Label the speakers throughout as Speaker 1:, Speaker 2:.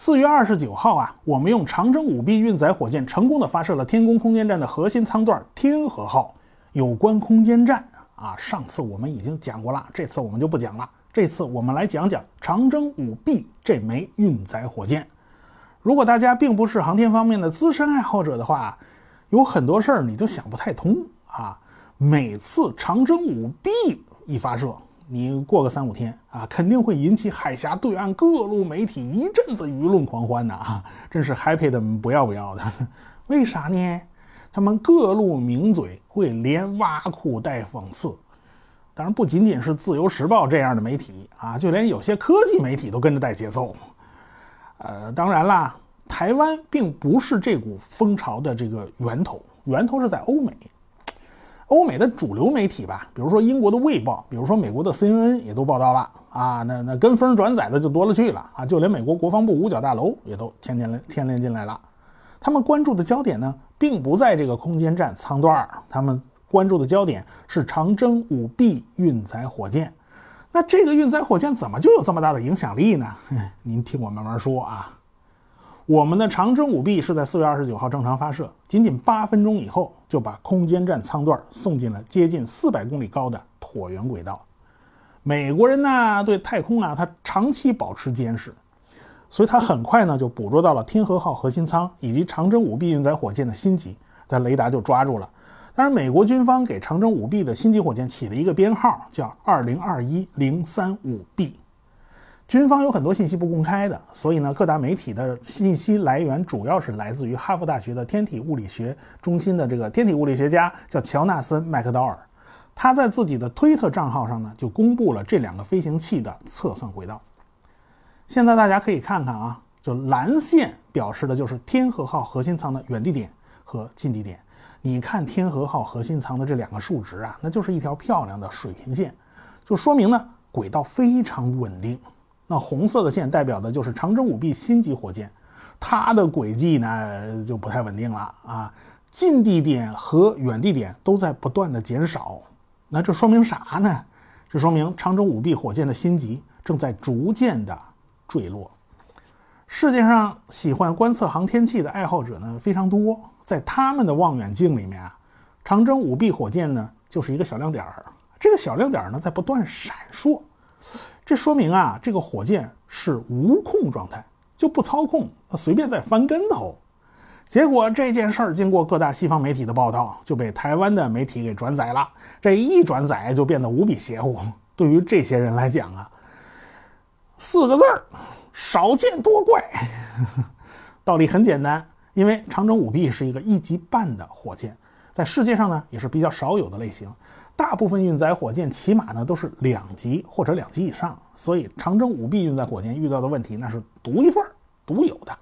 Speaker 1: 四月二十九号啊，我们用长征五 B 运载火箭成功的发射了天宫空间站的核心舱段天河号。有关空间站啊，上次我们已经讲过了，这次我们就不讲了。这次我们来讲讲长征五 B 这枚运载火箭。如果大家并不是航天方面的资深爱好者的话，有很多事儿你就想不太通啊。每次长征五 B 一发射，你过个三五天啊，肯定会引起海峡对岸各路媒体一阵子舆论狂欢的啊，真是 happy 的不要不要的。为啥呢？他们各路名嘴会连挖苦带讽刺。当然，不仅仅是自由时报这样的媒体啊，就连有些科技媒体都跟着带节奏。呃，当然啦，台湾并不是这股风潮的这个源头，源头是在欧美。欧美的主流媒体吧，比如说英国的《卫报》，比如说美国的 CNN 也都报道了啊，那那跟风转载的就多了去了啊，就连美国国防部五角大楼也都牵连牵连进来了。他们关注的焦点呢，并不在这个空间站舱段他们关注的焦点是长征五 B 运载火箭。那这个运载火箭怎么就有这么大的影响力呢？您听我慢慢说啊。我们的长征五 B 是在四月二十九号正常发射，仅仅八分钟以后就把空间站舱段送进了接近四百公里高的椭圆轨道。美国人呢对太空啊，他长期保持监视，所以他很快呢就捕捉到了天河号核心舱以及长征五 B 运载火箭的心级，他雷达就抓住了。当然，美国军方给长征五 B 的心级火箭起了一个编号，叫二零二一零三五 B。军方有很多信息不公开的，所以呢，各大媒体的信息来源主要是来自于哈佛大学的天体物理学中心的这个天体物理学家叫乔纳森·麦克道尔，他在自己的推特账号上呢就公布了这两个飞行器的测算轨道。现在大家可以看看啊，就蓝线表示的就是天河号核心舱的远地点和近地点。你看天河号核心舱的这两个数值啊，那就是一条漂亮的水平线，就说明呢轨道非常稳定。那红色的线代表的就是长征五 B 星级火箭，它的轨迹呢就不太稳定了啊，近地点和远地点都在不断的减少。那这说明啥呢？这说明长征五 B 火箭的星级正在逐渐的坠落。世界上喜欢观测航天器的爱好者呢非常多，在他们的望远镜里面啊，长征五 B 火箭呢就是一个小亮点儿，这个小亮点儿呢在不断闪烁。这说明啊，这个火箭是无控状态，就不操控，随便在翻跟头。结果这件事儿经过各大西方媒体的报道，就被台湾的媒体给转载了。这一转载就变得无比邪乎。对于这些人来讲啊，四个字儿：少见多怪。道理很简单，因为长征五 B 是一个一级半的火箭，在世界上呢也是比较少有的类型。大部分运载火箭起码呢都是两级或者两级以上，所以长征五 B 运载火箭遇到的问题那是独一份儿独有的。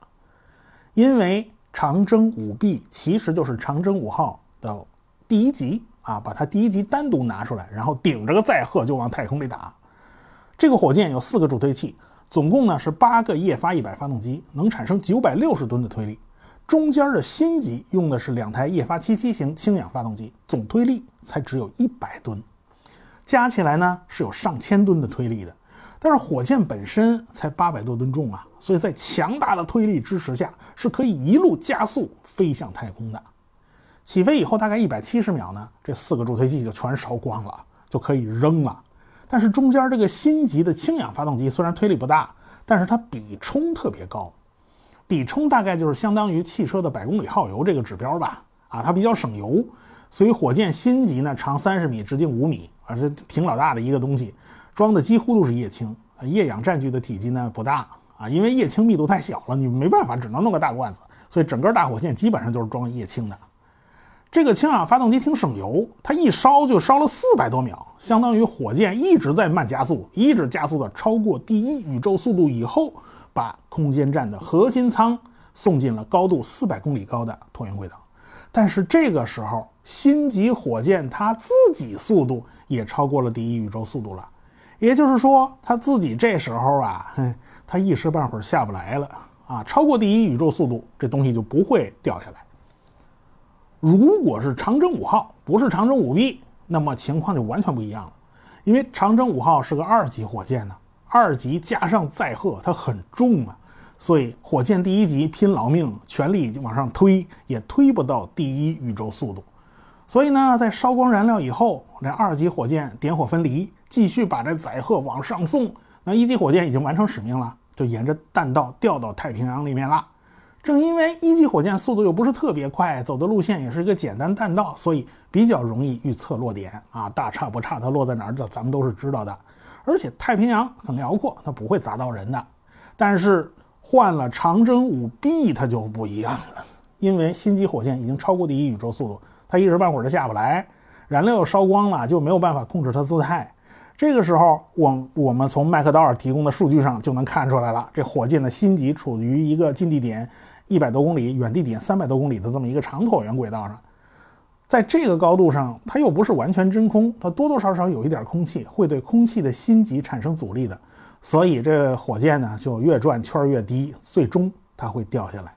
Speaker 1: 因为长征五 B 其实就是长征五号的第一级啊，把它第一级单独拿出来，然后顶着个载荷就往太空里打。这个火箭有四个助推器，总共呢是八个液发一百发动机，能产生九百六十吨的推力。中间的心级用的是两台液发七七型氢氧发动机，总推力才只有一百吨，加起来呢是有上千吨的推力的。但是火箭本身才八百多吨重啊，所以在强大的推力支持下，是可以一路加速飞向太空的。起飞以后大概一百七十秒呢，这四个助推器就全烧光了，就可以扔了。但是中间这个心级的氢氧发动机虽然推力不大，但是它比冲特别高。比冲大概就是相当于汽车的百公里耗油这个指标吧，啊，它比较省油，所以火箭心级呢长三十米，直径五米，而且挺老大的一个东西，装的几乎都是液氢，液氧占据的体积呢不大，啊，因为液氢密度太小了，你没办法，只能弄个大罐子，所以整个大火箭基本上就是装液氢的。这个氢氧发动机挺省油，它一烧就烧了四百多秒，相当于火箭一直在慢加速，一直加速的超过第一宇宙速度以后。把空间站的核心舱送进了高度四百公里高的椭圆轨道，但是这个时候，星级火箭它自己速度也超过了第一宇宙速度了，也就是说，它自己这时候啊，哼它一时半会儿下不来了啊，超过第一宇宙速度，这东西就不会掉下来。如果是长征五号，不是长征五 B，那么情况就完全不一样了，因为长征五号是个二级火箭呢。二级加上载荷，它很重啊，所以火箭第一级拼老命，全力往上推，也推不到第一宇宙速度。所以呢，在烧光燃料以后，这二级火箭点火分离，继续把这载荷往上送。那一级火箭已经完成使命了，就沿着弹道掉到太平洋里面了。正因为一级火箭速度又不是特别快，走的路线也是一个简单弹道，所以比较容易预测落点啊，大差不差，它落在哪儿的咱们都是知道的。而且太平洋很辽阔，它不会砸到人的。但是换了长征五 B，它就不一样了，因为新级火箭已经超过第一宇宙速度，它一时半会儿就下不来，燃料烧光了，就没有办法控制它姿态。这个时候，我我们从麦克道尔提供的数据上就能看出来了，这火箭的新级处于一个近地点一百多公里、远地点三百多公里的这么一个长椭圆轨道上。在这个高度上，它又不是完全真空，它多多少少有一点空气，会对空气的心极产生阻力的，所以这火箭呢就越转圈越低，最终它会掉下来。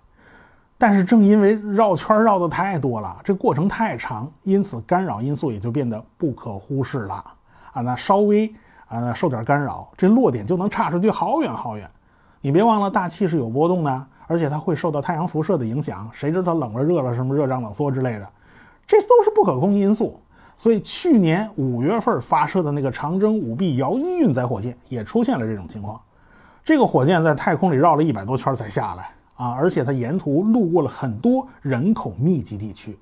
Speaker 1: 但是正因为绕圈绕的太多了，这过程太长，因此干扰因素也就变得不可忽视了啊。那稍微啊受点干扰，这落点就能差出去好远好远。你别忘了，大气是有波动的，而且它会受到太阳辐射的影响，谁知道冷了热了，什么热胀冷缩之类的。这都是不可控因素，所以去年五月份发射的那个长征五 B 遥一运载火箭也出现了这种情况。这个火箭在太空里绕了一百多圈才下来啊，而且它沿途路过了很多人口密集地区，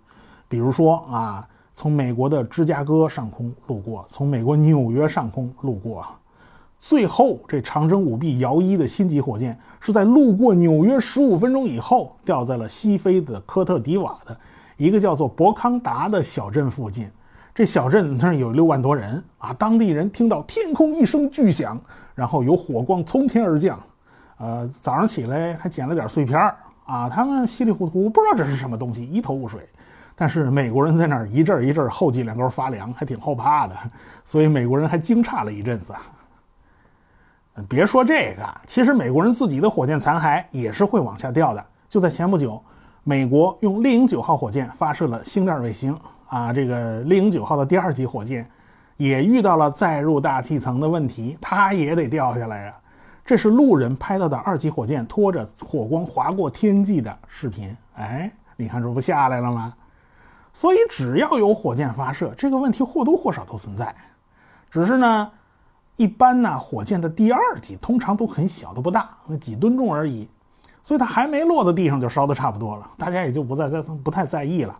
Speaker 1: 比如说啊，从美国的芝加哥上空路过，从美国纽约上空路过，最后这长征五 B 遥一的星级火箭是在路过纽约十五分钟以后掉在了西非的科特迪瓦的。一个叫做博康达的小镇附近，这小镇那有六万多人啊。当地人听到天空一声巨响，然后有火光从天而降，呃，早上起来还捡了点碎片儿啊。他们稀里糊涂不知道这是什么东西，一头雾水。但是美国人在那儿一阵一阵后脊梁沟发凉，还挺后怕的，所以美国人还惊诧了一阵子。别说这个，其实美国人自己的火箭残骸也是会往下掉的。就在前不久。美国用猎鹰九号火箭发射了星链卫星啊，这个猎鹰九号的第二级火箭也遇到了载入大气层的问题，它也得掉下来呀。这是路人拍到的二级火箭拖着火光划过天际的视频。哎，你看这不下来了吗？所以只要有火箭发射，这个问题或多或少都存在。只是呢，一般呢，火箭的第二级通常都很小，都不大，那几吨重而已。所以它还没落到地上就烧得差不多了，大家也就不再再不太在意了。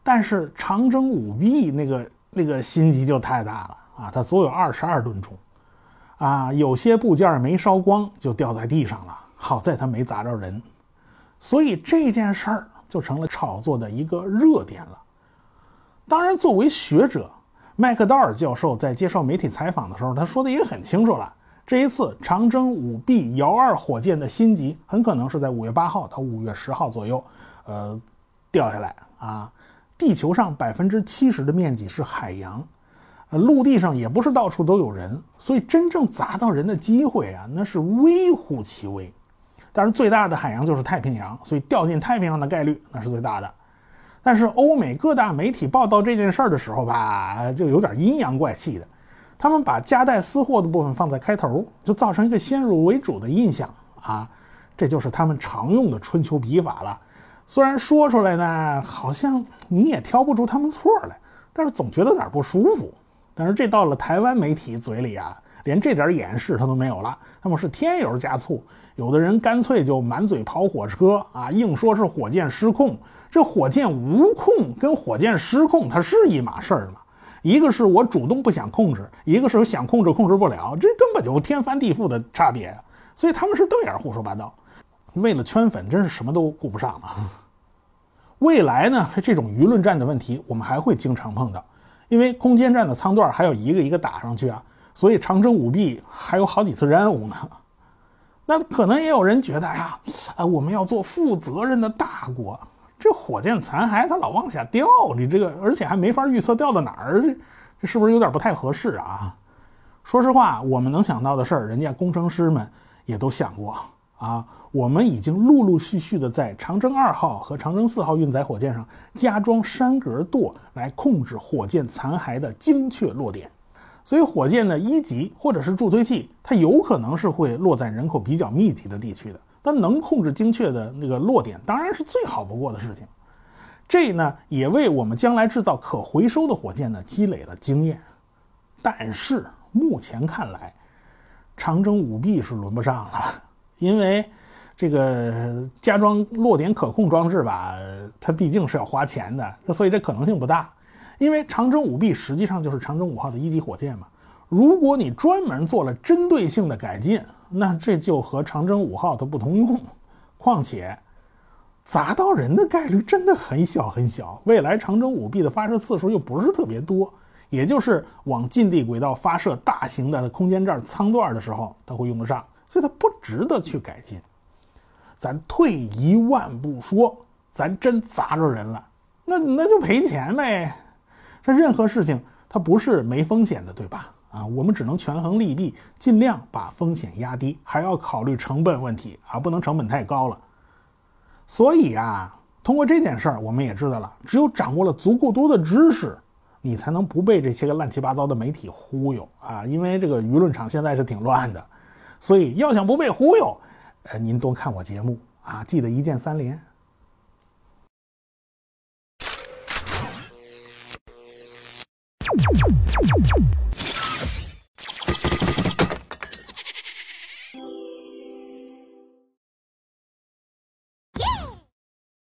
Speaker 1: 但是长征五 B 那个那个心机就太大了啊！它足有二十二吨重，啊，有些部件没烧光就掉在地上了，好在它没砸着人。所以这件事儿就成了炒作的一个热点了。当然，作为学者，麦克道尔教授在接受媒体采访的时候，他说的也很清楚了。这一次长征五 B 遥二火箭的新级很可能是在五月八号到五月十号左右，呃，掉下来啊。地球上百分之七十的面积是海洋，呃，陆地上也不是到处都有人，所以真正砸到人的机会啊，那是微乎其微。当然，最大的海洋就是太平洋，所以掉进太平洋的概率那是最大的。但是欧美各大媒体报道这件事儿的时候吧，就有点阴阳怪气的。他们把夹带私货的部分放在开头，就造成一个先入为主的印象啊，这就是他们常用的春秋笔法了。虽然说出来呢，好像你也挑不出他们错来，但是总觉得哪儿不舒服。但是这到了台湾媒体嘴里啊，连这点掩饰他都没有了，他们是添油加醋，有的人干脆就满嘴跑火车啊，硬说是火箭失控。这火箭无控跟火箭失控它是一码事儿吗？一个是我主动不想控制，一个是我想控制控制不了，这根本就天翻地覆的差别。所以他们是瞪眼胡说八道，为了圈粉，真是什么都顾不上了。未来呢，这种舆论战的问题，我们还会经常碰到，因为空间站的舱段还要一个一个打上去啊，所以长征五 B 还有好几次任务呢。那可能也有人觉得呀，啊，我们要做负责任的大国。这火箭残骸它老往下掉，你这个而且还没法预测掉到哪儿，这这是不是有点不太合适啊？说实话，我们能想到的事儿，人家工程师们也都想过啊。我们已经陆陆续续的在长征二号和长征四号运载火箭上加装山格舵来控制火箭残骸的精确落点，所以火箭的一级或者是助推器，它有可能是会落在人口比较密集的地区的。但能控制精确的那个落点，当然是最好不过的事情。这呢，也为我们将来制造可回收的火箭呢积累了经验。但是目前看来，长征五 B 是轮不上了，因为这个加装落点可控装置吧，它毕竟是要花钱的，所以这可能性不大。因为长征五 B 实际上就是长征五号的一级火箭嘛。如果你专门做了针对性的改进，那这就和长征五号它不同用。况且砸到人的概率真的很小很小。未来长征五 B 的发射次数又不是特别多，也就是往近地轨道发射大型的空间站舱段的时候，它会用得上，所以它不值得去改进。咱退一万步说，咱真砸着人了，那那就赔钱呗。这任何事情它不是没风险的，对吧？啊，我们只能权衡利弊，尽量把风险压低，还要考虑成本问题啊，不能成本太高了。所以啊，通过这件事儿，我们也知道了，只有掌握了足够多的知识，你才能不被这些个乱七八糟的媒体忽悠啊。因为这个舆论场现在是挺乱的，所以要想不被忽悠，呃，您多看我节目啊，记得一键三连。